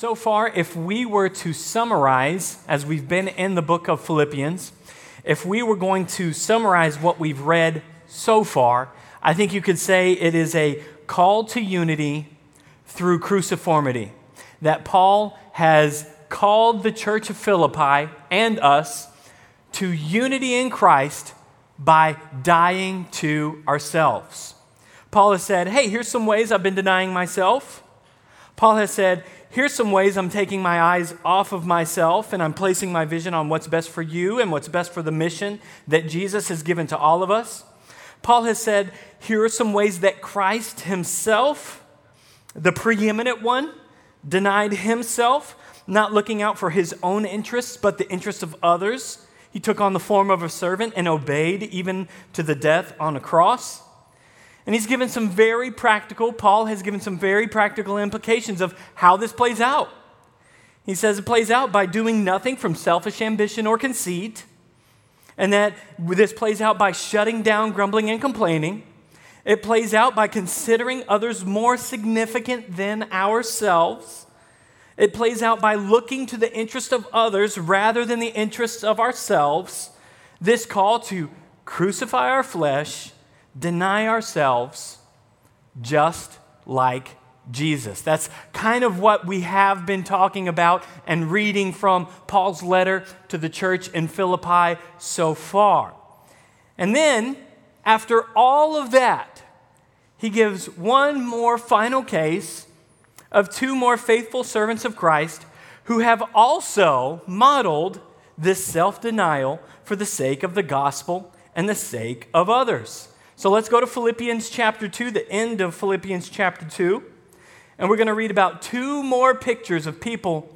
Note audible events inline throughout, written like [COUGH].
So far, if we were to summarize, as we've been in the book of Philippians, if we were going to summarize what we've read so far, I think you could say it is a call to unity through cruciformity. That Paul has called the church of Philippi and us to unity in Christ by dying to ourselves. Paul has said, Hey, here's some ways I've been denying myself. Paul has said, Here's some ways I'm taking my eyes off of myself and I'm placing my vision on what's best for you and what's best for the mission that Jesus has given to all of us. Paul has said, Here are some ways that Christ himself, the preeminent one, denied himself, not looking out for his own interests, but the interests of others. He took on the form of a servant and obeyed even to the death on a cross. And he's given some very practical, Paul has given some very practical implications of how this plays out. He says it plays out by doing nothing from selfish ambition or conceit, and that this plays out by shutting down grumbling and complaining. It plays out by considering others more significant than ourselves. It plays out by looking to the interest of others rather than the interests of ourselves. This call to crucify our flesh deny ourselves just like Jesus. That's kind of what we have been talking about and reading from Paul's letter to the church in Philippi so far. And then, after all of that, he gives one more final case of two more faithful servants of Christ who have also modeled this self denial for the sake of the gospel and the sake of others. So let's go to Philippians chapter 2, the end of Philippians chapter 2. And we're going to read about two more pictures of people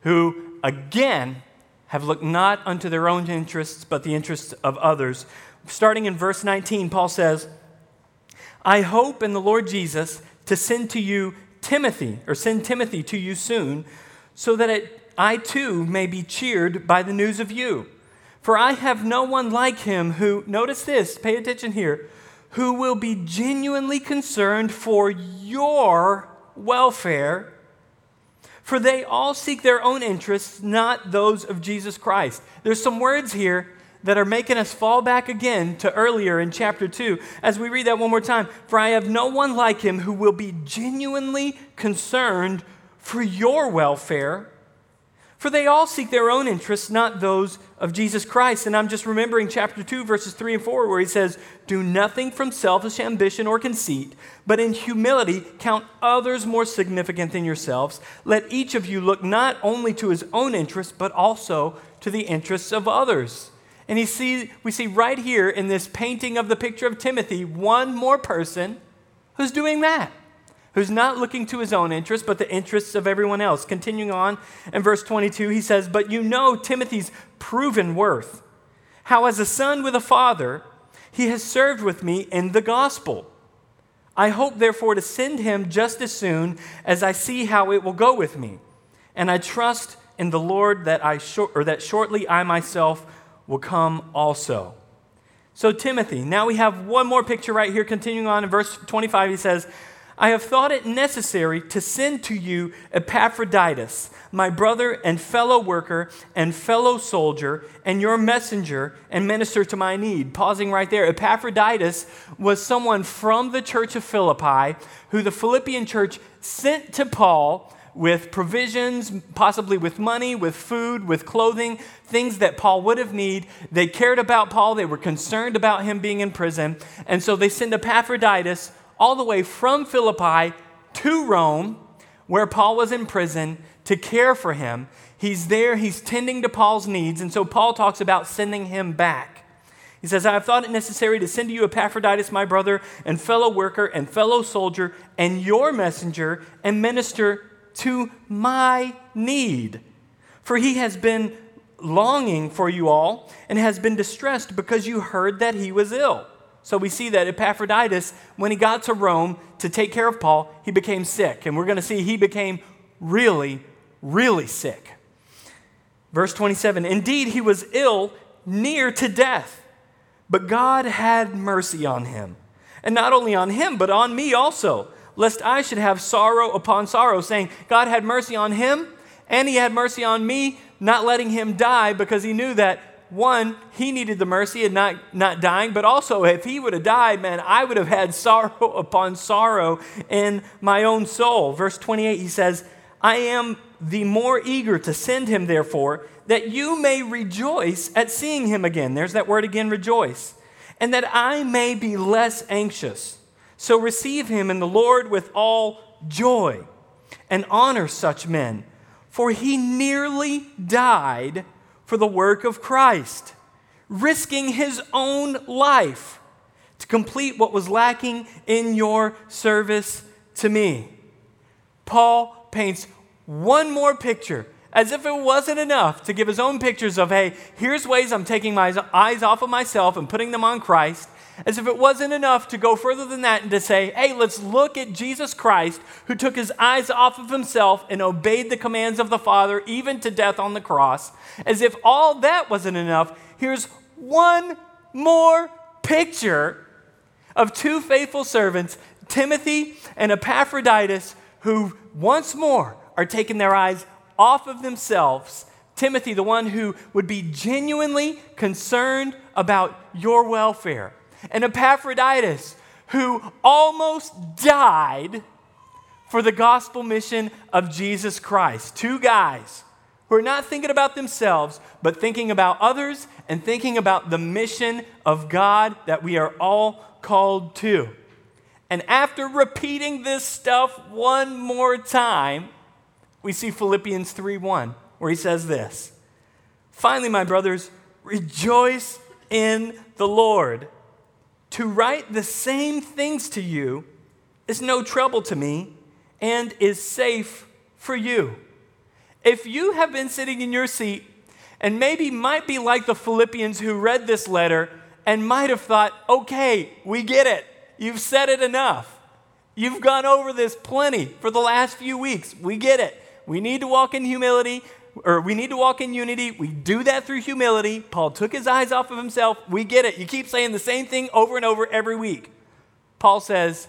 who, again, have looked not unto their own interests, but the interests of others. Starting in verse 19, Paul says, I hope in the Lord Jesus to send to you Timothy, or send Timothy to you soon, so that it, I too may be cheered by the news of you. For I have no one like him who, notice this, pay attention here, who will be genuinely concerned for your welfare, for they all seek their own interests, not those of Jesus Christ. There's some words here that are making us fall back again to earlier in chapter 2 as we read that one more time. For I have no one like him who will be genuinely concerned for your welfare. For they all seek their own interests, not those of Jesus Christ. And I'm just remembering chapter 2, verses 3 and 4, where he says, Do nothing from selfish ambition or conceit, but in humility count others more significant than yourselves. Let each of you look not only to his own interests, but also to the interests of others. And he see, we see right here in this painting of the picture of Timothy, one more person who's doing that who's not looking to his own interests, but the interests of everyone else. Continuing on in verse 22, he says, But you know Timothy's proven worth, how as a son with a father, he has served with me in the gospel. I hope, therefore, to send him just as soon as I see how it will go with me. And I trust in the Lord that, I shor- or that shortly I myself will come also. So, Timothy, now we have one more picture right here. Continuing on in verse 25, he says, I have thought it necessary to send to you Epaphroditus, my brother and fellow worker and fellow soldier, and your messenger and minister to my need. Pausing right there. Epaphroditus was someone from the church of Philippi who the Philippian church sent to Paul with provisions, possibly with money, with food, with clothing, things that Paul would have need. They cared about Paul, they were concerned about him being in prison, and so they send Epaphroditus all the way from Philippi to Rome, where Paul was in prison, to care for him. He's there, he's tending to Paul's needs, and so Paul talks about sending him back. He says, I have thought it necessary to send to you Epaphroditus, my brother and fellow worker and fellow soldier, and your messenger and minister to my need. For he has been longing for you all and has been distressed because you heard that he was ill. So we see that Epaphroditus, when he got to Rome to take care of Paul, he became sick. And we're going to see he became really, really sick. Verse 27 Indeed, he was ill, near to death, but God had mercy on him. And not only on him, but on me also lest I should have sorrow upon sorrow, saying, God had mercy on him, and he had mercy on me, not letting him die, because he knew that one, he needed the mercy and not, not dying, but also if he would have died, man, I would have had [LAUGHS] sorrow upon sorrow in my own soul. Verse 28, he says, I am the more eager to send him, therefore, that you may rejoice at seeing him again. There's that word again, rejoice. And that I may be less anxious. So receive him in the Lord with all joy and honor such men, for he nearly died for the work of Christ, risking his own life to complete what was lacking in your service to me. Paul paints one more picture as if it wasn't enough to give his own pictures of, hey, here's ways I'm taking my eyes off of myself and putting them on Christ. As if it wasn't enough to go further than that and to say, hey, let's look at Jesus Christ who took his eyes off of himself and obeyed the commands of the Father, even to death on the cross. As if all that wasn't enough, here's one more picture of two faithful servants, Timothy and Epaphroditus, who once more are taking their eyes off of themselves. Timothy, the one who would be genuinely concerned about your welfare and Epaphroditus, who almost died for the gospel mission of Jesus Christ. Two guys who are not thinking about themselves, but thinking about others and thinking about the mission of God that we are all called to. And after repeating this stuff one more time, we see Philippians 3:1, where he says this. Finally, my brothers, rejoice in the Lord. To write the same things to you is no trouble to me and is safe for you. If you have been sitting in your seat and maybe might be like the Philippians who read this letter and might have thought, okay, we get it. You've said it enough. You've gone over this plenty for the last few weeks. We get it. We need to walk in humility or we need to walk in unity. We do that through humility. Paul took his eyes off of himself. We get it. You keep saying the same thing over and over every week. Paul says,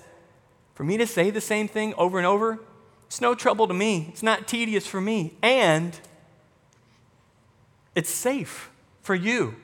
For me to say the same thing over and over, it's no trouble to me. It's not tedious for me. And it's safe for you.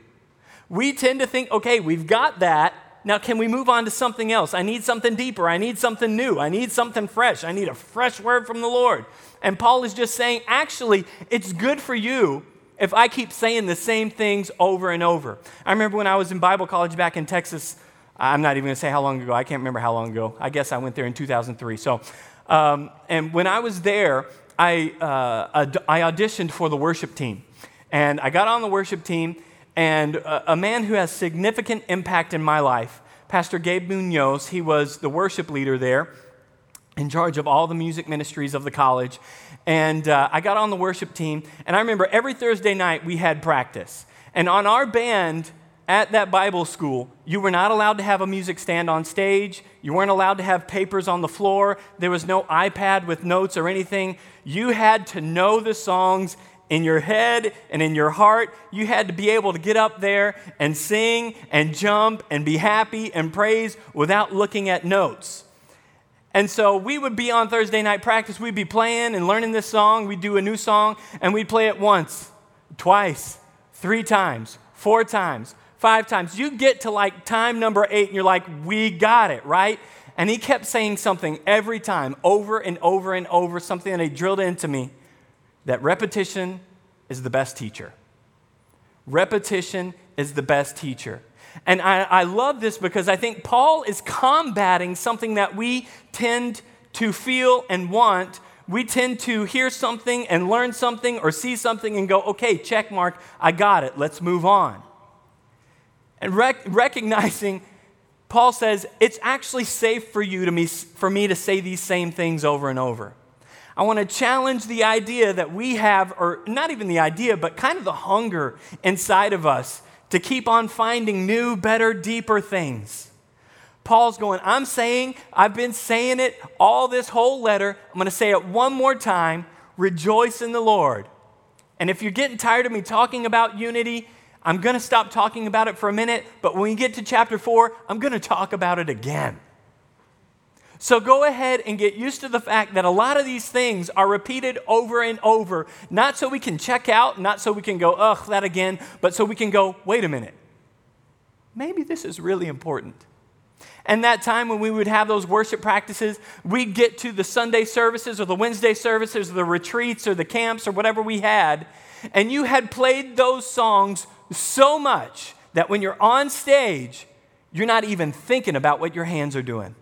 We tend to think, okay, we've got that. Now, can we move on to something else? I need something deeper. I need something new. I need something fresh. I need a fresh word from the Lord. And Paul is just saying, actually, it's good for you if I keep saying the same things over and over. I remember when I was in Bible college back in Texas, I'm not even going to say how long ago. I can't remember how long ago. I guess I went there in 2003. So, um, and when I was there, I, uh, I auditioned for the worship team. And I got on the worship team, and a, a man who has significant impact in my life, Pastor Gabe Munoz, he was the worship leader there in charge of all the music ministries of the college. And uh, I got on the worship team, and I remember every Thursday night we had practice. And on our band at that Bible school, you were not allowed to have a music stand on stage. You weren't allowed to have papers on the floor. There was no iPad with notes or anything. You had to know the songs in your head and in your heart. You had to be able to get up there and sing and jump and be happy and praise without looking at notes. And so we would be on Thursday night practice, we'd be playing and learning this song. We'd do a new song, and we'd play it once, twice, three times, four times, five times. You get to like time number eight, and you're like, we got it, right? And he kept saying something every time, over and over and over, something that he drilled into me that repetition is the best teacher. Repetition is the best teacher. And I, I love this because I think Paul is combating something that we tend to feel and want. We tend to hear something and learn something or see something and go, okay, check mark, I got it, let's move on. And rec- recognizing, Paul says, it's actually safe for you to me, for me to say these same things over and over. I want to challenge the idea that we have, or not even the idea, but kind of the hunger inside of us to keep on finding new, better, deeper things. Paul's going, I'm saying, I've been saying it all this whole letter. I'm going to say it one more time rejoice in the Lord. And if you're getting tired of me talking about unity, I'm going to stop talking about it for a minute, but when we get to chapter 4, I'm going to talk about it again. So go ahead and get used to the fact that a lot of these things are repeated over and over, not so we can check out, not so we can go, ugh, that again, but so we can go, wait a minute. Maybe this is really important. And that time when we would have those worship practices, we'd get to the Sunday services or the Wednesday services or the retreats or the camps or whatever we had, and you had played those songs so much that when you're on stage, you're not even thinking about what your hands are doing.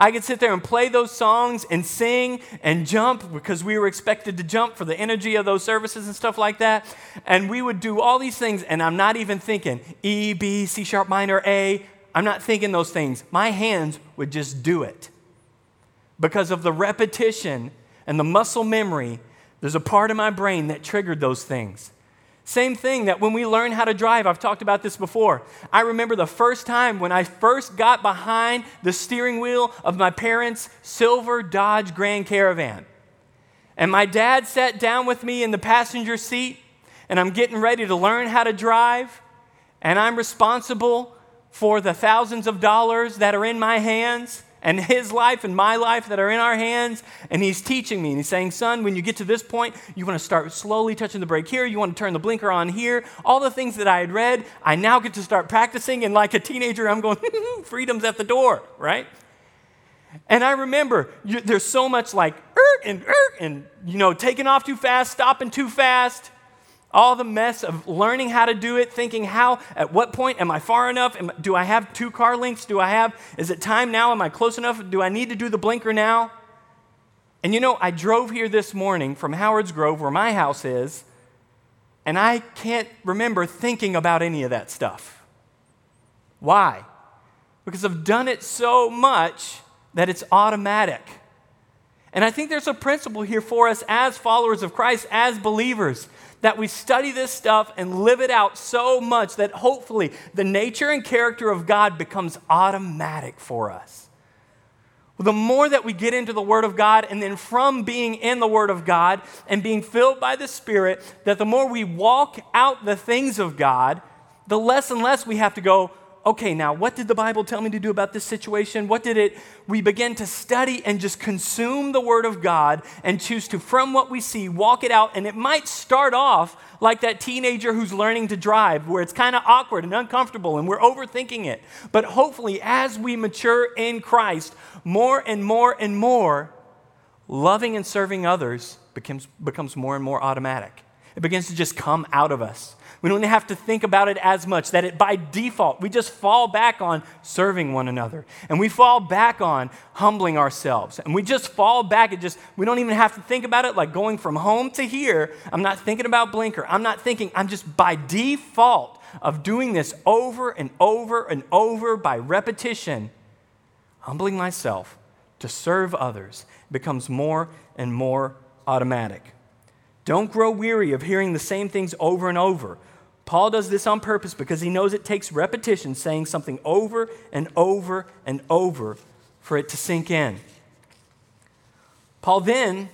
I could sit there and play those songs and sing and jump because we were expected to jump for the energy of those services and stuff like that. And we would do all these things, and I'm not even thinking E, B, C sharp minor, A. I'm not thinking those things. My hands would just do it. Because of the repetition and the muscle memory, there's a part of my brain that triggered those things. Same thing that when we learn how to drive, I've talked about this before. I remember the first time when I first got behind the steering wheel of my parents' silver Dodge Grand Caravan. And my dad sat down with me in the passenger seat, and I'm getting ready to learn how to drive, and I'm responsible for the thousands of dollars that are in my hands and his life and my life that are in our hands. And he's teaching me. And he's saying, Son, when you get to this point, you want to start slowly touching the brake here. You want to turn the blinker on here. All the things that I had read, I now get to start practicing. And like a teenager, I'm going, [LAUGHS] freedom's at the door, right? And I remember you, there's so much like, and, and, you know, taking off too fast, stopping too fast all the mess of learning how to do it, thinking how, at what point am I far enough? Am, do I have two car links? Do I have, is it time now? Am I close enough? Do I need to do the blinker now? And you know, I drove here this morning from Howard's Grove, where my house is, and I can't remember thinking about any of that stuff. Why? Because I've done it so much that it's automatic. And I think there's a principle here for us as followers of Christ, as believers that we study this stuff and live it out so much that hopefully the nature and character of God becomes automatic for us. The more that we get into the Word of God, and then from being in the Word of God and being filled by the Spirit, that the more we walk out the things of God, the less and less we have to go, okay, now what did the Bible tell me to do about this situation? What did it? We begin to study and just consume the Word of God and choose to, from what we see, walk it out. And it might start off like that teenager who's learning to drive, where it's kind of awkward and uncomfortable and we're overthinking it. But hopefully, as we mature in Christ, more and more and more, loving and serving others becomes, becomes more and more automatic. It begins to just come out of us. We don't have to think about it as much, that it by default, we just fall back on serving one another. And we fall back on humbling ourselves. And we just fall back and just, we don't even have to think about it like going from home to here. I'm not thinking about blinker. I'm not thinking, I'm just by default of doing this over and over and over by repetition, humbling myself to serve others becomes more and more automatic. Don't grow weary of hearing the same things over and over. Paul does this on purpose because he knows it takes repetition, saying something over and over and over for it to sink in. Paul then,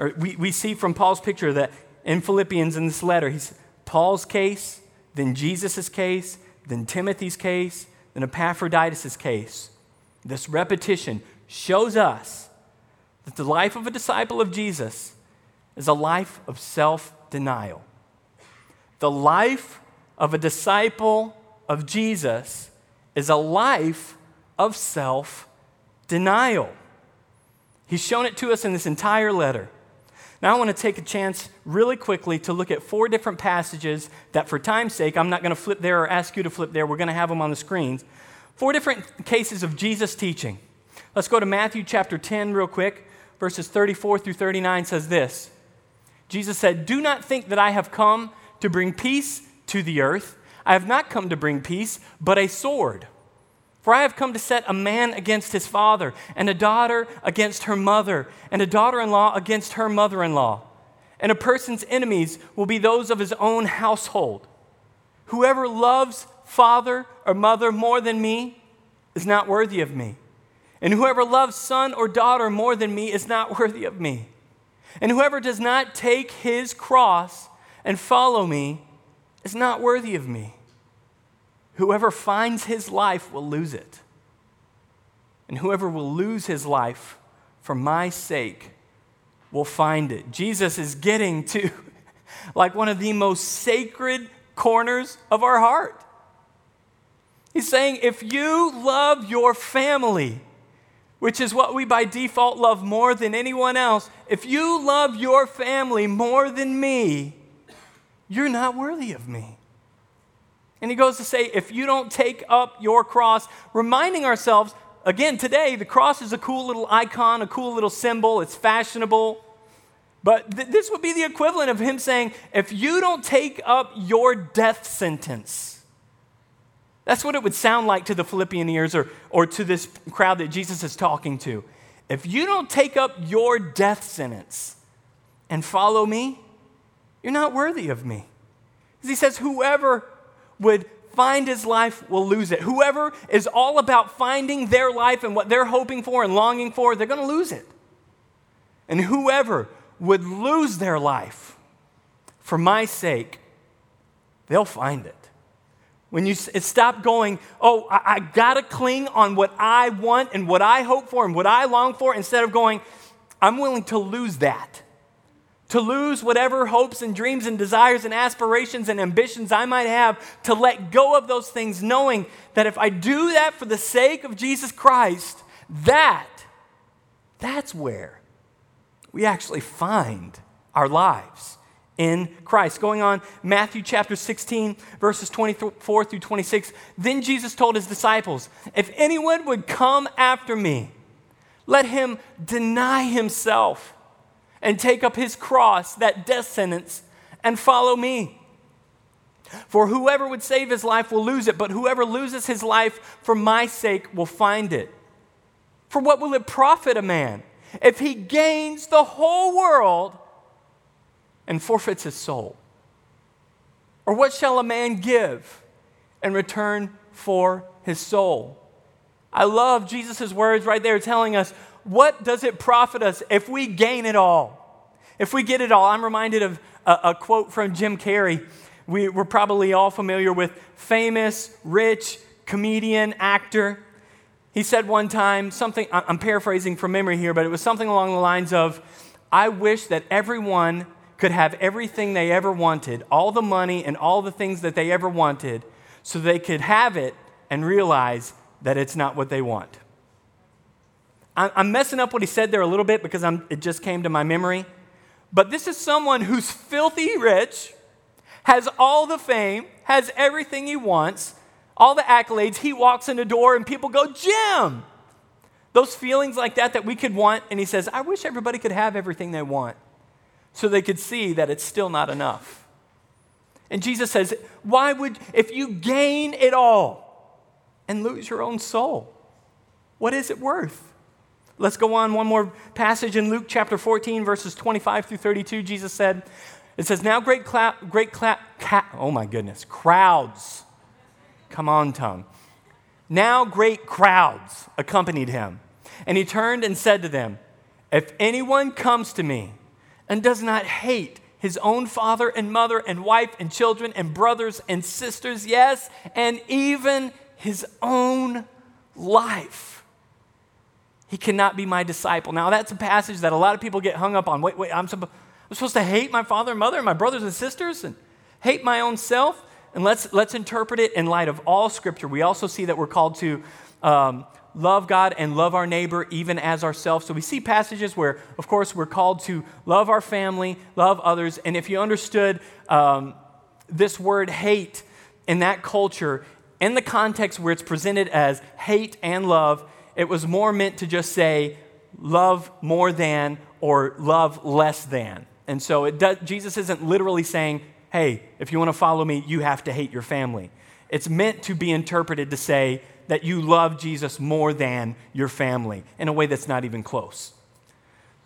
or we, we see from Paul's picture that in Philippians in this letter, he's Paul's case, then Jesus' case, then Timothy's case, then Epaphroditus' case. This repetition shows us that the life of a disciple of Jesus is a life of self denial. The life of a disciple of Jesus is a life of self denial. He's shown it to us in this entire letter. Now, I want to take a chance really quickly to look at four different passages that, for time's sake, I'm not going to flip there or ask you to flip there. We're going to have them on the screens. Four different cases of Jesus teaching. Let's go to Matthew chapter 10 real quick. Verses 34 through 39 says this Jesus said, Do not think that I have come to bring peace to the earth. I have not come to bring peace, but a sword. For I have come to set a man against his father, and a daughter against her mother, and a daughter in law against her mother in law. And a person's enemies will be those of his own household. Whoever loves father or mother more than me is not worthy of me. And whoever loves son or daughter more than me is not worthy of me. And whoever does not take his cross and follow me is not worthy of me. Whoever finds his life will lose it. And whoever will lose his life for my sake will find it. Jesus is getting to [LAUGHS] like one of the most sacred corners of our heart. He's saying, if you love your family, which is what we by default love more than anyone else, if you love your family more than me, you're not worthy of me. And he goes to say, if you don't take up your cross, reminding ourselves, again, today, the cross is a cool little icon, a cool little symbol, it's fashionable. But th- this would be the equivalent of him saying, if you don't take up your death sentence, that's what it would sound like to the Philippian ears or, or to this crowd that Jesus is talking to. If you don't take up your death sentence and follow me, you're not worthy of me. Because he says, whoever would find his life will lose it. Whoever is all about finding their life and what they're hoping for and longing for, they're going to lose it. And whoever would lose their life for my sake, they'll find it. When you stop going, oh, I, I got to cling on what I want and what I hope for and what I long for, instead of going, I'm willing to lose that. To lose whatever hopes and dreams and desires and aspirations and ambitions I might have, to let go of those things, knowing that if I do that for the sake of Jesus Christ, that, that's where we actually find our lives in Christ. Going on, Matthew chapter 16, verses 24 through 26. Then Jesus told his disciples, If anyone would come after me, let him deny himself and take up his cross, that death sentence, and follow me. For whoever would save his life will lose it, but whoever loses his life for my sake will find it. For what will it profit a man? if he gains the whole world and forfeits his soul? Or what shall a man give in return for his soul? I love Jesus' words right there telling us what does it profit us if we gain it all? If we get it all? I'm reminded of a, a quote from Jim Carrey. We, we're probably all familiar with famous, rich comedian, actor. He said one time something, I'm paraphrasing from memory here, but it was something along the lines of I wish that everyone could have everything they ever wanted, all the money and all the things that they ever wanted, so they could have it and realize that it's not what they want. I'm messing up what he said there a little bit because I'm, it just came to my memory. But this is someone who's filthy rich, has all the fame, has everything he wants, all the accolades, he walks in the door and people go, Jim! Those feelings like that that we could want, and he says, I wish everybody could have everything they want so they could see that it's still not enough. And Jesus says, Why would, if you gain it all and lose your own soul, what is it worth? Let's go on one more passage in Luke chapter 14, verses 25 through 32. Jesus said, It says, Now great, clap, great cla- ca- oh my goodness, crowds Come on, tongue. Now great crowds accompanied him. And he turned and said to them, If anyone comes to me and does not hate his own father and mother and wife and children and brothers and sisters, yes, and even his own life, he cannot be my disciple. Now, that's a passage that a lot of people get hung up on. Wait, wait, I'm, supposed to hate my father and mother and my brothers and sisters and hate my own self? And let's, let's interpret it in light of all Scripture. We also see that we're called to um, love God and love our neighbor even as ourselves. So we see passages where, of course, we're called to love our family, love others. And if you understood um, this word hate in that culture, in the context where it's presented as hate and love, it was more meant to just say love more than or love less than. And so does, Jesus isn't literally saying hey, if you want to follow me, you have to hate your family. It's meant to be interpreted to say that you love Jesus more than your family in a way that's not even close.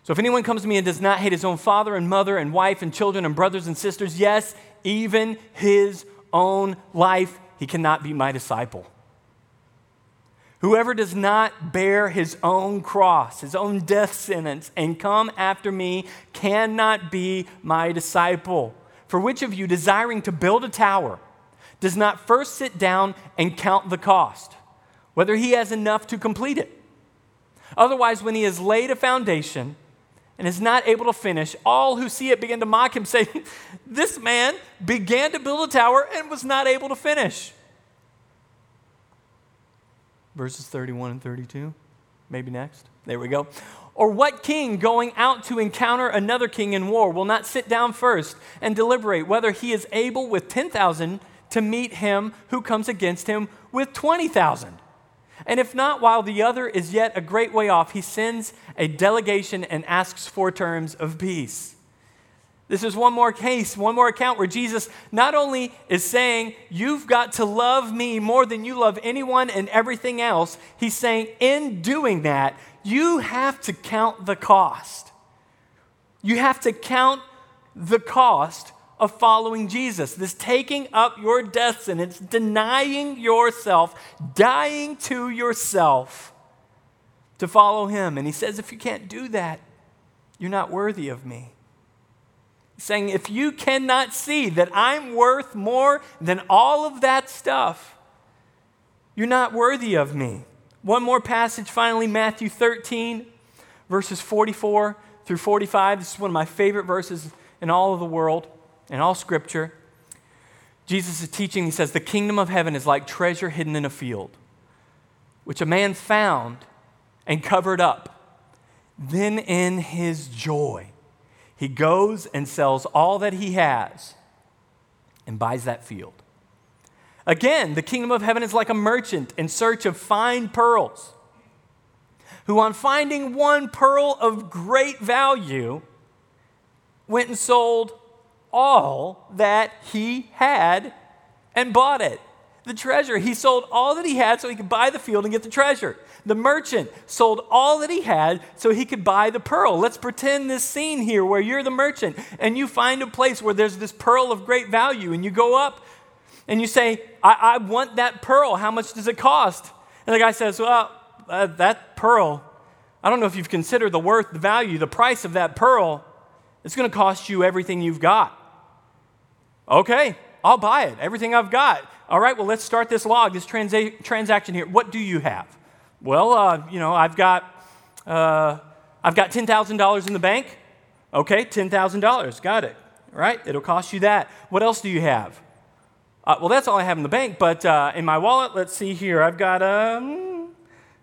So if anyone comes to me and does not hate his own father and mother and wife and children and brothers and sisters, yes, even his own life, he cannot be my disciple. Whoever does not bear his own cross, his own death sentence, and come after me cannot be my disciple. For which of you, desiring to build a tower, does not first sit down and count the cost, whether he has enough to complete it? Otherwise, when he has laid a foundation and is not able to finish, all who see it begin to mock him, [LAUGHS] saying, This man began to build a tower and was not able to finish. Verses 31 and 32. Maybe next. There we go. Or what king going out to encounter another king in war will not sit down first and deliberate whether he is able with 10,000 to meet him who comes against him with 20,000? And if not, while the other is yet a great way off, he sends a delegation and asks for terms of peace. This is one more case, one more account where Jesus not only is saying, You've got to love me more than you love anyone and everything else, he's saying, In doing that, you have to count the cost. You have to count the cost of following Jesus. This taking up your death it's denying yourself, dying to yourself to follow him. And he says, if you can't do that, you're not worthy of me. Saying, if you cannot see that I'm worth more than all of that stuff, you're not worthy of me. One more passage, finally, Matthew 13, verses 44 through 45. This is one of my favorite verses in all of the world in all scripture, Jesus is teaching, he says, The kingdom of heaven is like treasure hidden in a field, which a man found and covered up. Then in his joy, he goes and sells all that he has and buys that field. Again, the kingdom of heaven is like a merchant in search of fine pearls, who, on finding one pearl of great value, went and sold all that he had and bought it. The treasure. He sold all that he had so he could buy the field and get the treasure. The merchant sold all that he had so he could buy the pearl. Let's pretend this scene here where you're the merchant and you find a place where there's this pearl of great value and you go up and you say, I, I want that pearl. How much does it cost? And the guy says, Well, uh, that pearl, I don't know if you've considered the worth, the value, the price of that pearl. It's going to cost you everything you've got. Okay, I'll buy it, everything I've got. All right, well, let's start this log, this transa- transaction here. What do you have? Well, uh, you know, I've got, uh, I've got $10,000 in the bank. Okay, $10,000. Got it. All right, it'll cost you that. What else do you have? Uh, well, that's all I have in the bank, but uh, in my wallet, let's see here. I've got, um,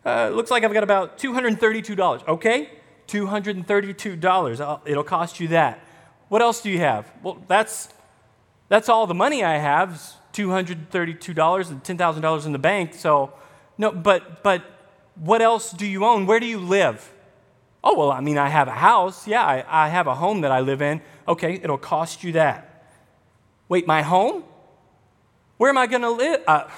uh, looks like I've got about $232. Okay, $232. It'll cost you that. What else do you have? Well, that's that's all the money I have, $232 and $10,000 in the bank. So, no, but, but what else do you own? Where do you live? Oh, well, I mean, I have a house. Yeah, I, I have a home that I live in. Okay, it'll cost you that. Wait, my home? Where am I going to live? Uh,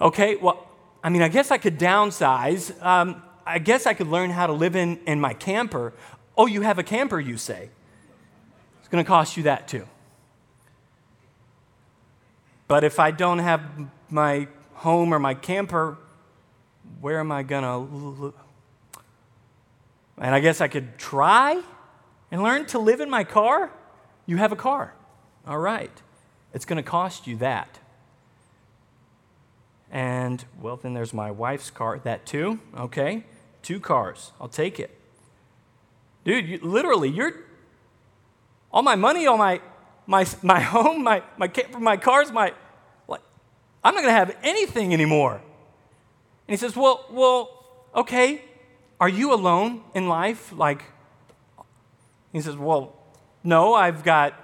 okay, well, I mean, I guess I could downsize. Um, I guess I could learn how to live in, in my camper. Oh, you have a camper, you say. It's going to cost you that too. But if I don't have my home or my camper, where am I going to And I guess I could try and learn to live in my car. You have a car. All right. It's going to cost you that. And, well, then there's my wife's car. That too? Okay. Two cars. I'll take it. Dude, you, literally, you're. All my money, all my my, [LAUGHS] my home, my, my, my cars, my, like, I'm not going to have anything anymore. And he says, well, well, okay, are you alone in life? Like, he says, well, no, I've got,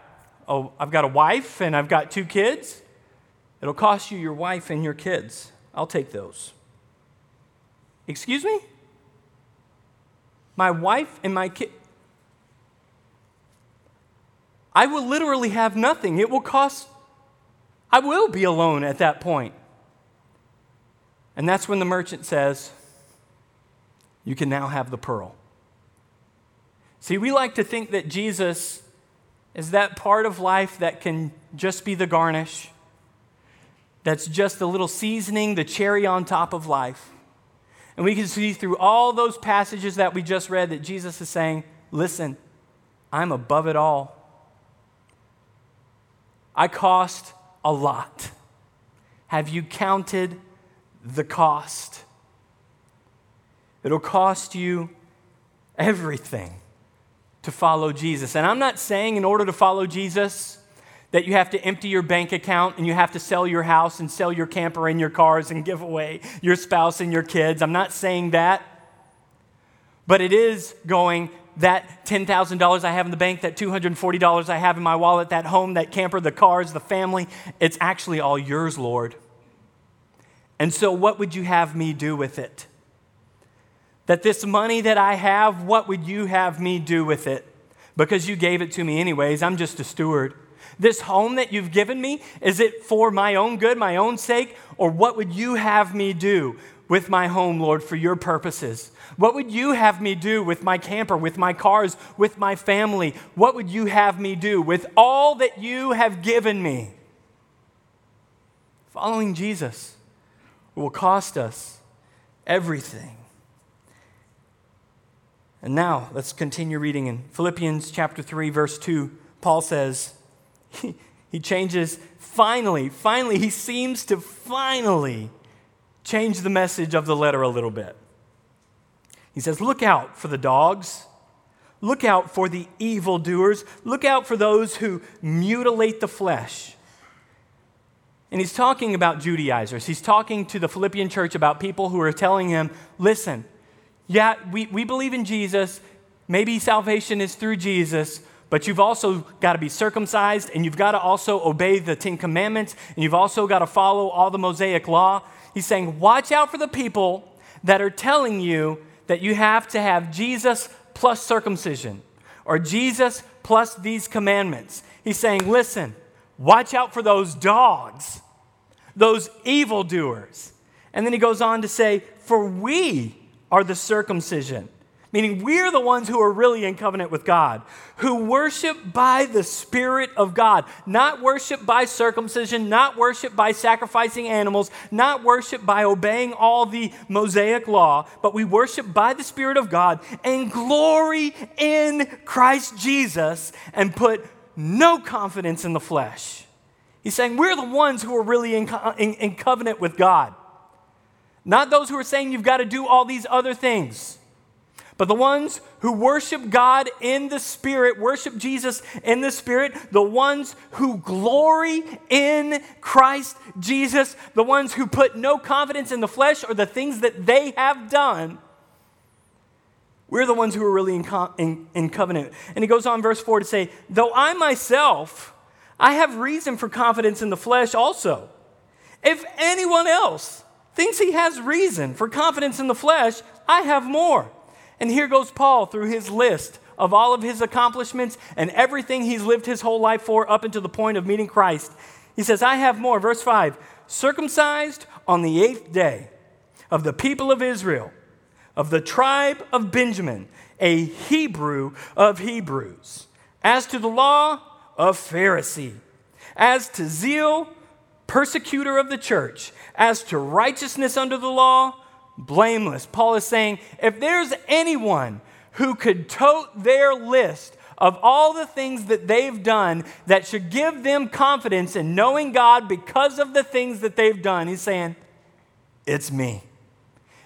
oh, I've got a wife and I've got two kids. It'll cost you your wife and your kids. I'll take those. Excuse me? My wife and my kid. I will literally have nothing. It will cost, I will be alone at that point. And that's when the merchant says, You can now have the pearl. See, we like to think that Jesus is that part of life that can just be the garnish, that's just the little seasoning, the cherry on top of life. And we can see through all those passages that we just read that Jesus is saying, Listen, I'm above it all. I cost a lot. Have you counted the cost? It'll cost you everything to follow Jesus. And I'm not saying in order to follow Jesus that you have to empty your bank account and you have to sell your house and sell your camper and your cars and give away your spouse and your kids. I'm not saying that. But it is going that $10,000 I have in the bank, that $240 I have in my wallet, that home, that camper, the cars, the family, it's actually all yours, Lord. And so, what would you have me do with it? That this money that I have, what would you have me do with it? Because you gave it to me anyways, I'm just a steward. This home that you've given me, is it for my own good, my own sake? Or what would you have me do with my home, Lord, for your purposes? What would you have me do with my camper, with my cars, with my family? What would you have me do with all that you have given me? Following Jesus will cost us everything. And now let's continue reading in Philippians chapter 3, verse 2. Paul says, [LAUGHS] he, he changes finally, finally, he seems to finally change the message of the letter a little bit. He says, Look out for the dogs. Look out for the evildoers. Look out for those who mutilate the flesh. And he's talking about Judaizers. He's talking to the Philippian church about people who are telling him, listen, yeah, we, we believe in Jesus. Maybe salvation is through Jesus, but you've also got to be circumcised and you've got to also obey the Ten Commandments and you've also got to follow all the Mosaic law. He's saying, watch out for the people that are telling you that you have to have Jesus plus circumcision or Jesus plus these commandments. He's saying, listen, watch out for those dogs, those evildoers. And then he goes on to say, for we are the circumcision meaning we're the ones who are really in covenant with God, who worship by the Spirit of God, not worship by circumcision, not worship by sacrificing animals, not worship by obeying all the Mosaic law, but we worship by the Spirit of God and glory in Christ Jesus and put no confidence in the flesh. He's saying we're the ones who are really in, in, in covenant with God. Not those who are saying you've got to do all these other things. But the ones who worship God in the Spirit, worship Jesus in the Spirit, the ones who glory in Christ Jesus, the ones who put no confidence in the flesh or the things that they have done, we're the ones who are really in, co- in, in covenant. And he goes on, verse 4, to say, Though I myself, I have reason for confidence in the flesh also. If anyone else thinks he has reason for confidence in the flesh, I have more. And here goes Paul through his list of all of his accomplishments and everything he's lived his whole life for up until the point of meeting Christ. He says, I have more. Verse 5 circumcised on the eighth day of the people of Israel, of the tribe of Benjamin, a Hebrew of Hebrews. As to the law, a Pharisee. As to zeal, persecutor of the church. As to righteousness under the law, blameless. Paul is saying if there's anyone who could tote their list of all the things that they've done that should give them confidence in knowing God because of the things that they've done, he's saying, It's me.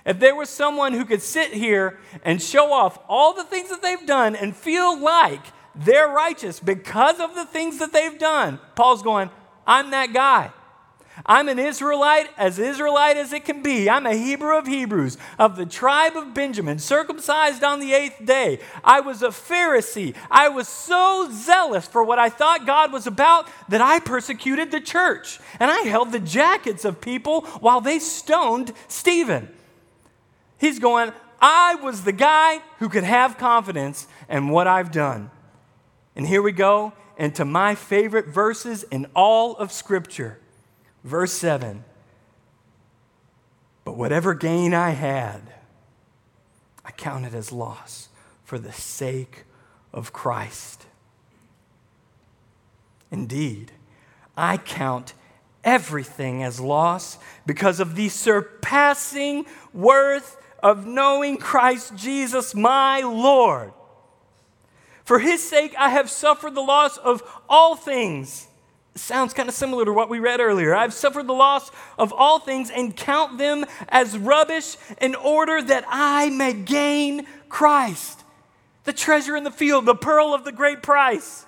If there was someone who could sit here and show off all the things that they've done and feel like they're righteous because of the things that they've done, Paul's going, I'm that guy. I'm an Israelite, as Israelite as it can be. I'm a Hebrew of Hebrews, of the tribe of Benjamin, circumcised on the eighth day. I was a Pharisee. I was so zealous for what I thought God was about that I persecuted the church. And I held the jackets of people while they stoned Stephen. He's going, I was the guy who could have confidence in what I've done. And here we go into my favorite verses in all of Scripture. Verse 7 But whatever gain I had, I counted as loss for the sake of Christ. Indeed, I count everything as loss because of the surpassing worth of knowing Christ Jesus, my Lord. For his sake, I have suffered the loss of all things sounds kind of similar to what we read earlier. I've suffered the loss of all things and count them as rubbish in order that I may gain Christ, the treasure in the field, the pearl of the great price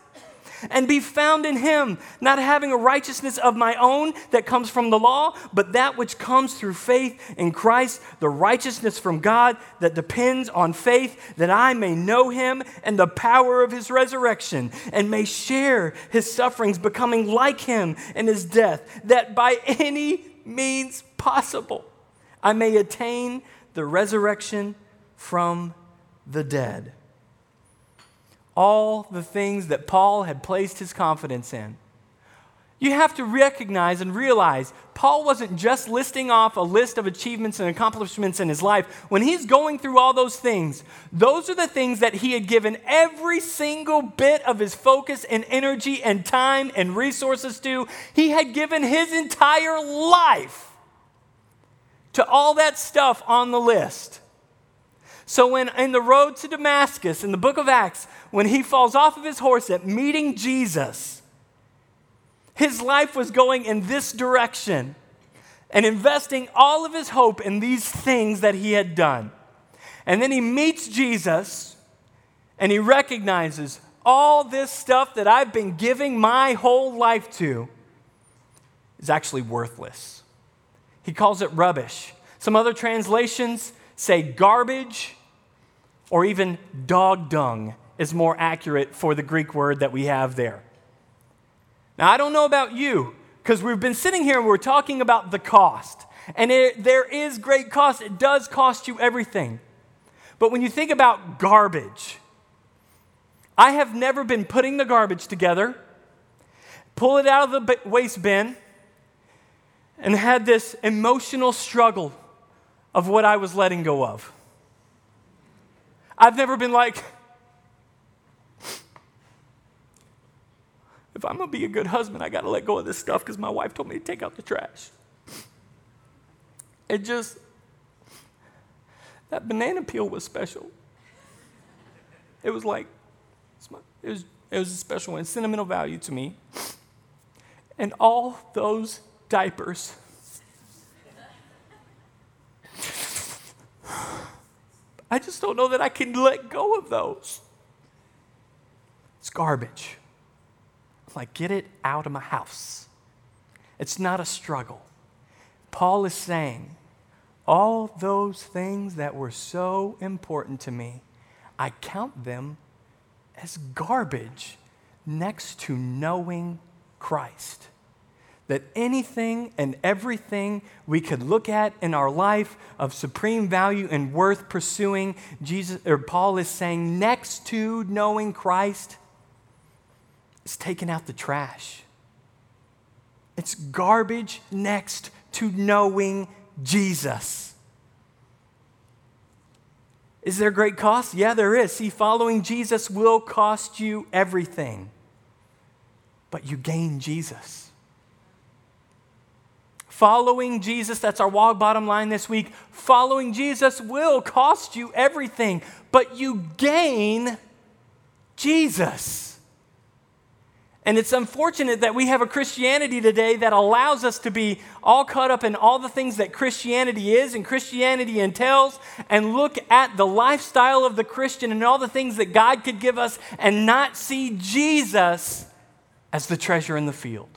and be found in him, not having a righteousness of my own that comes from the law, but that which comes through faith in Christ, the righteousness from God that depends on faith, that I may know him and the power of his resurrection, and may share his sufferings, becoming like him in his death, that by any means possible I may attain the resurrection from the dead all the things that Paul had placed his confidence in. You have to recognize and realize Paul wasn't just listing off a list of achievements and accomplishments in his life. When he's going through all those things, those are the things that he had given every single bit of his focus and energy and time and resources to. He had given his entire life to all that stuff on the list. So, when in the road to Damascus in the book of Acts, when he falls off of his horse at meeting Jesus, his life was going in this direction and investing all of his hope in these things that he had done. And then he meets Jesus and he recognizes all this stuff that I've been giving my whole life to is actually worthless. He calls it rubbish. Some other translations say garbage or even dog dung is more accurate for the Greek word that we have there. Now, I don't know about you, because we've been sitting here and we're talking about the cost. And it, there is great cost, it does cost you everything. But when you think about garbage, I have never been putting the garbage together, pull it out of the waste bin, and had this emotional struggle of what I was letting go of. I've never been like, if I'm going to be a good husband, I got to let go of this stuff because my wife told me to take out the trash. It just, that banana peel was special. It was like, it was, it was a special and sentimental value to me. And all those diapers. I just don't know that I can let go of those. It's garbage. Like, get it out of my house. It's not a struggle. Paul is saying, all those things that were so important to me, I count them as garbage next to knowing Christ. That anything and everything we could look at in our life of supreme value and worth pursuing, Jesus or Paul is saying, next to knowing Christ, is taking out the trash. It's garbage next to knowing Jesus. Is there a great cost? Yeah, there is. See, following Jesus will cost you everything, but you gain Jesus. Following Jesus, that's our walk bottom line this week. Following Jesus will cost you everything, but you gain Jesus. And it's unfortunate that we have a Christianity today that allows us to be all caught up in all the things that Christianity is and Christianity entails and look at the lifestyle of the Christian and all the things that God could give us and not see Jesus as the treasure in the field.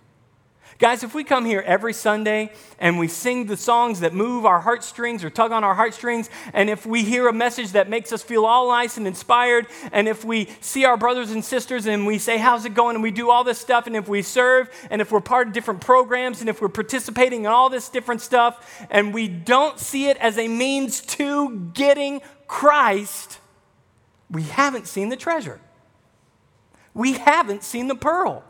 Guys, if we come here every Sunday and we sing the songs that move our heartstrings or tug on our heartstrings, and if we hear a message that makes us feel all nice and inspired, and if we see our brothers and sisters and we say, How's it going? and we do all this stuff, and if we serve, and if we're part of different programs, and if we're participating in all this different stuff, and we don't see it as a means to getting Christ, we haven't seen the treasure. We haven't seen the pearl.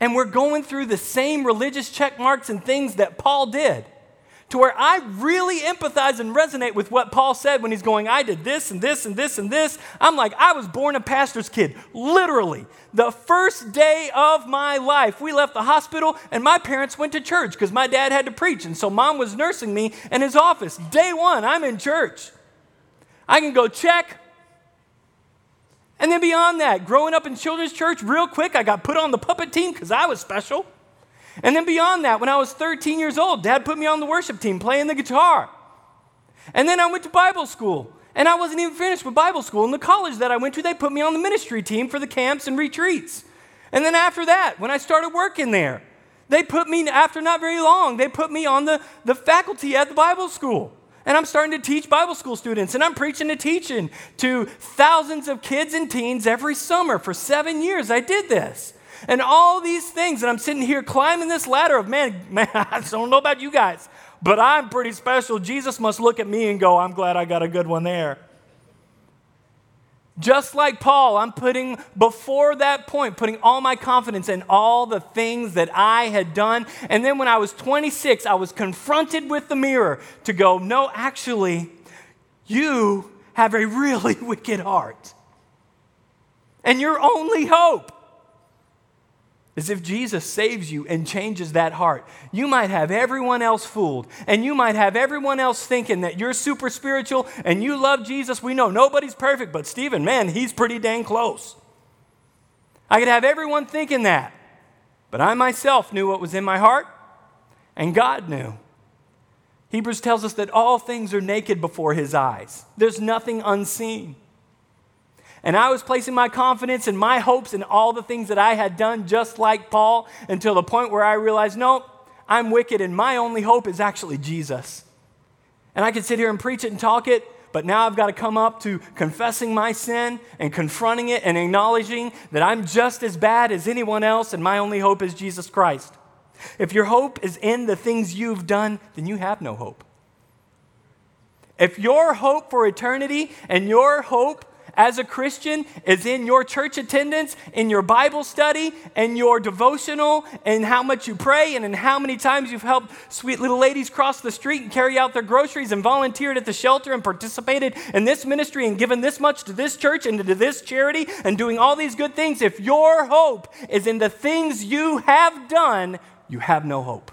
And we're going through the same religious check marks and things that Paul did. To where I really empathize and resonate with what Paul said when he's going, I did this and this and this and this. I'm like, I was born a pastor's kid. Literally, the first day of my life, we left the hospital and my parents went to church because my dad had to preach. And so mom was nursing me in his office. Day one, I'm in church. I can go check And then beyond that, growing up in children's church, real quick, I got put on the puppet team because I was special. And then beyond that, when I was 13 years old, dad put me on the worship team playing the guitar. And then I went to Bible school. And I wasn't even finished with Bible school. In the college that I went to, they put me on the ministry team for the camps and retreats. And then after that, when I started working there, they put me, after not very long, they put me on the, the faculty at the Bible school. And I'm starting to teach Bible school students, and I'm preaching and teaching to thousands of kids and teens every summer. For seven years, I did this. And all these things, and I'm sitting here climbing this ladder of, man, [LAUGHS] man, I don't know about you guys, but I'm pretty special. Jesus must look at me and go, I'm glad I got a good one there. Just like Paul, I'm putting before that point, putting all my confidence in all the things that I had done. And then when I was 26, I was confronted with the mirror to go, no, actually, you have a really [LAUGHS] wicked heart. And your only hope as if Jesus saves you and changes that heart. You might have everyone else fooled, and you might have everyone else thinking that you're super spiritual and you love Jesus. We know nobody's perfect, but Stephen, man, he's pretty dang close. I could have everyone thinking that, but I myself knew what was in my heart, and God knew. Hebrews tells us that all things are naked before his eyes, there's nothing unseen. And I was placing my confidence and my hopes in all the things that I had done, just like Paul, until the point where I realized, no, I'm wicked, and my only hope is actually Jesus. And I could sit here and preach it and talk it, but now I've got to come up to confessing my sin and confronting it and acknowledging that I'm just as bad as anyone else, and my only hope is Jesus Christ. If your hope is in the things you've done, then you have no hope. If your hope for eternity and your hope as a Christian is in your church attendance, in your Bible study, and your devotional, and how much you pray, and in how many times you've helped sweet little ladies cross the street and carry out their groceries, and volunteered at the shelter, and participated in this ministry, and given this much to this church and to this charity, and doing all these good things. If your hope is in the things you have done, you have no hope.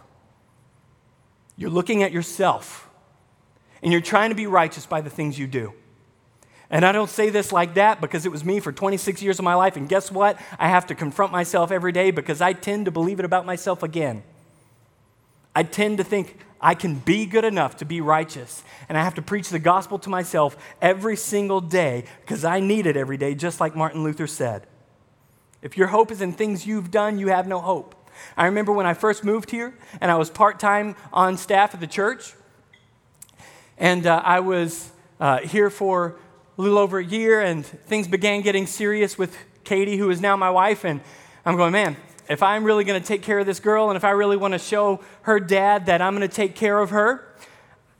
You're looking at yourself, and you're trying to be righteous by the things you do. And I don't say this like that because it was me for 26 years of my life. And guess what? I have to confront myself every day because I tend to believe it about myself again. I tend to think I can be good enough to be righteous. And I have to preach the gospel to myself every single day because I need it every day, just like Martin Luther said. If your hope is in things you've done, you have no hope. I remember when I first moved here and I was part time on staff at the church. And uh, I was uh, here for a little over a year, and things began getting serious with Katie, who is now my wife. And I'm going, man, if I'm really going to take care of this girl, and if I really want to show her dad that I'm going to take care of her,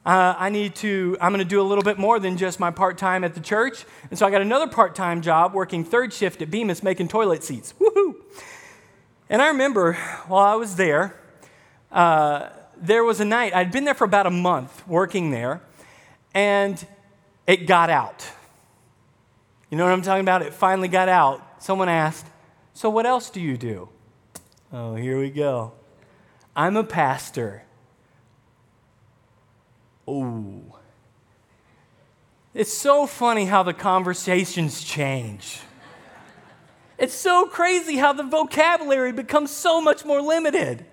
uh, I need to, I'm going to do a little bit more than just my part time at the church. And so I got another part time job working third shift at Bemis making toilet seats. Woohoo! And I remember while I was there, uh, there was a night, I'd been there for about a month working there, and it got out. You know what I'm talking about? It finally got out. Someone asked, So what else do you do? Oh, here we go. I'm a pastor. Oh. It's so funny how the conversations change. It's so crazy how the vocabulary becomes so much more limited.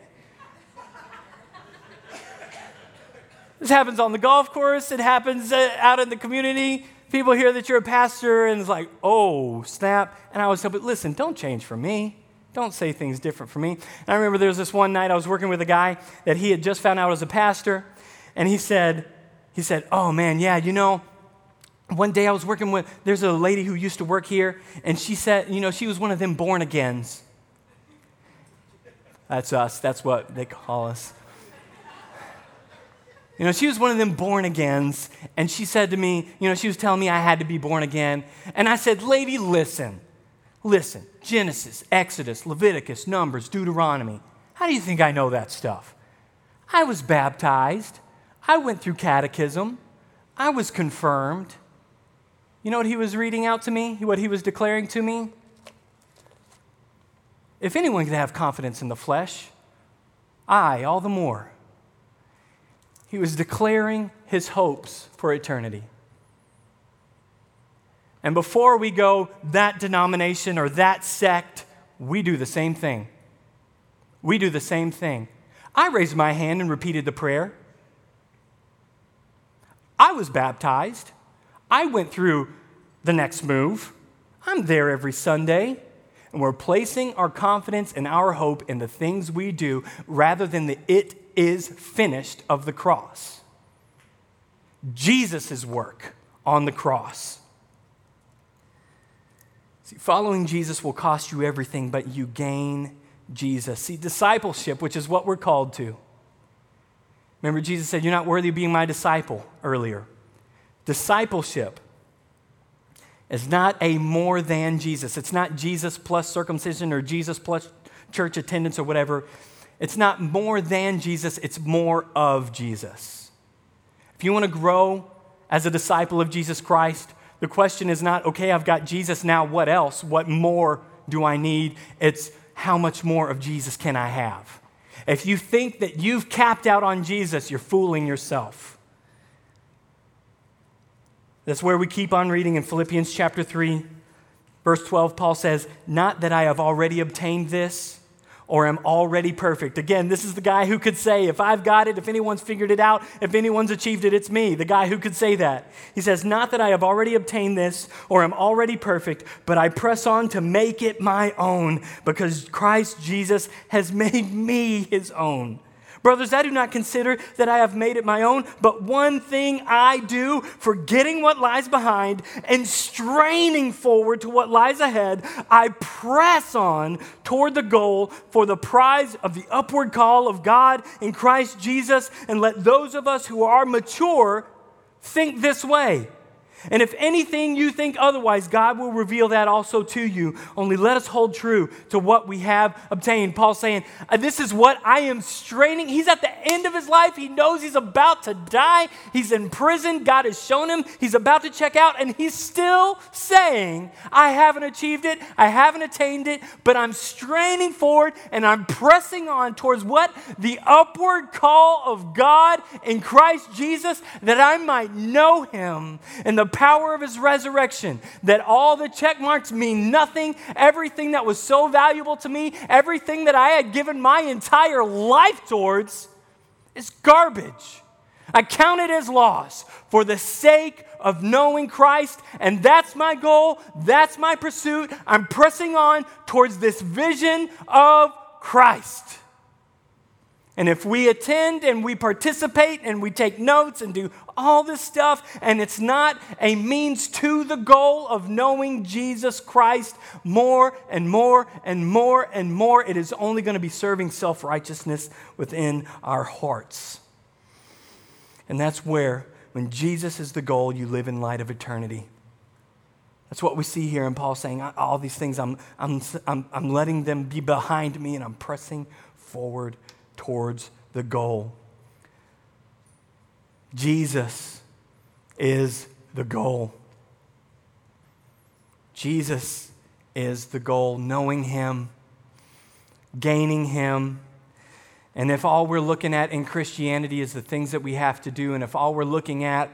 This happens on the golf course, it happens uh, out in the community people hear that you're a pastor and it's like, oh, snap. And I was but listen, don't change for me. Don't say things different for me. And I remember there was this one night I was working with a guy that he had just found out was a pastor, and he said, he said, oh man, yeah, you know, one day I was working with, there's a lady who used to work here, and she said, you know, she was one of them born agains. That's us, that's what they call us. You know, she was one of them born agains, and she said to me, you know, she was telling me I had to be born again. And I said, Lady, listen, listen Genesis, Exodus, Leviticus, Numbers, Deuteronomy. How do you think I know that stuff? I was baptized, I went through catechism, I was confirmed. You know what he was reading out to me? What he was declaring to me? If anyone can have confidence in the flesh, I all the more. He was declaring his hopes for eternity. And before we go that denomination or that sect, we do the same thing. We do the same thing. I raised my hand and repeated the prayer. I was baptized. I went through the next move. I'm there every Sunday. And we're placing our confidence and our hope in the things we do rather than the it is finished of the cross. Jesus' work on the cross. See, following Jesus will cost you everything, but you gain Jesus. See, discipleship, which is what we're called to. Remember, Jesus said, You're not worthy of being my disciple earlier. Discipleship is not a more than Jesus. It's not Jesus plus circumcision or Jesus plus church attendance or whatever. It's not more than Jesus, it's more of Jesus. If you want to grow as a disciple of Jesus Christ, the question is not, okay, I've got Jesus now, what else? What more do I need? It's how much more of Jesus can I have? If you think that you've capped out on Jesus, you're fooling yourself. That's where we keep on reading in Philippians chapter 3, verse 12. Paul says, Not that I have already obtained this or am already perfect. Again, this is the guy who could say, If I've got it, if anyone's figured it out, if anyone's achieved it, it's me, the guy who could say that. He says, Not that I have already obtained this or am already perfect, but I press on to make it my own because Christ Jesus has made me his own. Brothers, I do not consider that I have made it my own, but one thing I do, forgetting what lies behind and straining forward to what lies ahead, I press on toward the goal for the prize of the upward call of God in Christ Jesus. And let those of us who are mature think this way. And if anything you think otherwise, God will reveal that also to you. Only let us hold true to what we have obtained. Paul saying, uh, This is what I am straining. He's at the end of his life. He knows he's about to die. He's in prison. God has shown him he's about to check out. And he's still saying, I haven't achieved it. I haven't attained it, but I'm straining forward and I'm pressing on towards what? The upward call of God in Christ Jesus that I might know him and the power of his resurrection, that all the check marks mean nothing, everything that was so valuable to me, everything that I had given my entire life towards is garbage. I count it as loss for the sake of knowing Christ, and that's my goal, that's my pursuit. I'm pressing on towards this vision of Christ. And if we attend and we participate and we take notes and do all this stuff, and it's not a means to the goal of knowing Jesus Christ more and more and more and more, it is only going to be serving self righteousness within our hearts. And that's where, when Jesus is the goal, you live in light of eternity. That's what we see here in Paul saying, all these things, I'm, I'm, I'm, I'm letting them be behind me and I'm pressing forward towards the goal. Jesus is the goal. Jesus is the goal, knowing Him, gaining Him. And if all we're looking at in Christianity is the things that we have to do, and if all we're looking at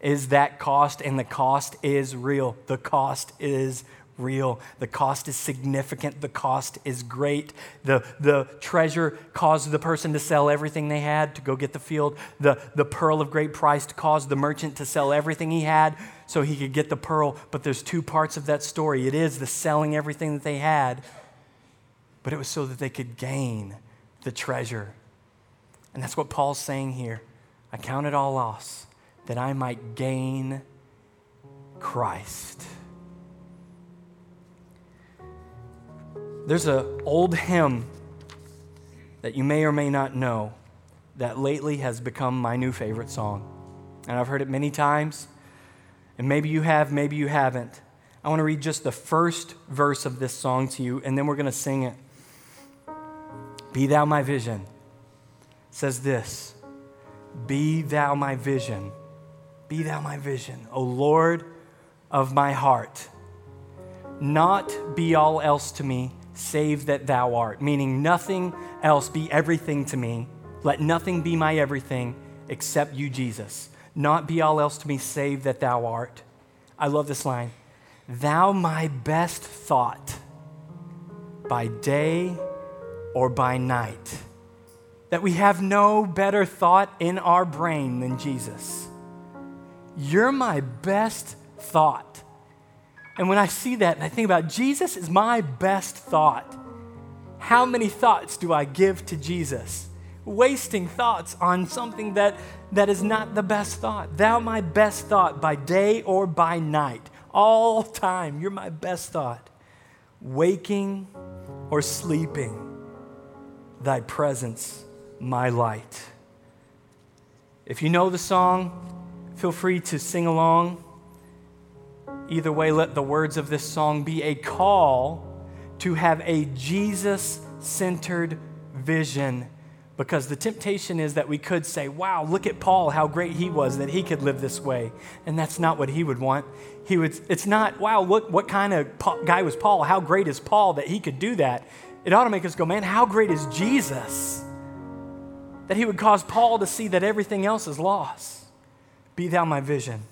is that cost, and the cost is real, the cost is real. The cost is significant. The cost is great. The, the treasure caused the person to sell everything they had to go get the field. The, the pearl of great price caused the merchant to sell everything he had so he could get the pearl. But there's two parts of that story it is the selling everything that they had, but it was so that they could gain the treasure. And that's what Paul's saying here. I count it all loss that I might gain Christ. There's an old hymn that you may or may not know that lately has become my new favorite song. And I've heard it many times. And maybe you have, maybe you haven't. I want to read just the first verse of this song to you, and then we're going to sing it. Be thou my vision. It says this Be thou my vision. Be thou my vision, O Lord of my heart. Not be all else to me save that thou art, meaning nothing else be everything to me. Let nothing be my everything except you, Jesus. Not be all else to me, save that thou art. I love this line. Thou my best thought by day or by night. That we have no better thought in our brain than Jesus. You're my best thought. And when I see that and I think about Jesus is my best thought, how many thoughts do I give to Jesus? Wasting thoughts on something that, that is not the best thought. Thou, my best thought, by day or by night, all time, you're my best thought. Waking or sleeping, thy presence, my light. If you know the song, feel free to sing along. Either way, let the words of this song be a call to have a Jesus centered vision. Because the temptation is that we could say, wow, look at Paul, how great he was, that he could live this way. And that's not what he would want. He would, it's not, wow, look, what kind of guy was Paul? How great is Paul that he could do that? It ought to make us go, man, how great is Jesus? That he would cause Paul to see that everything else is lost. Be thou my vision.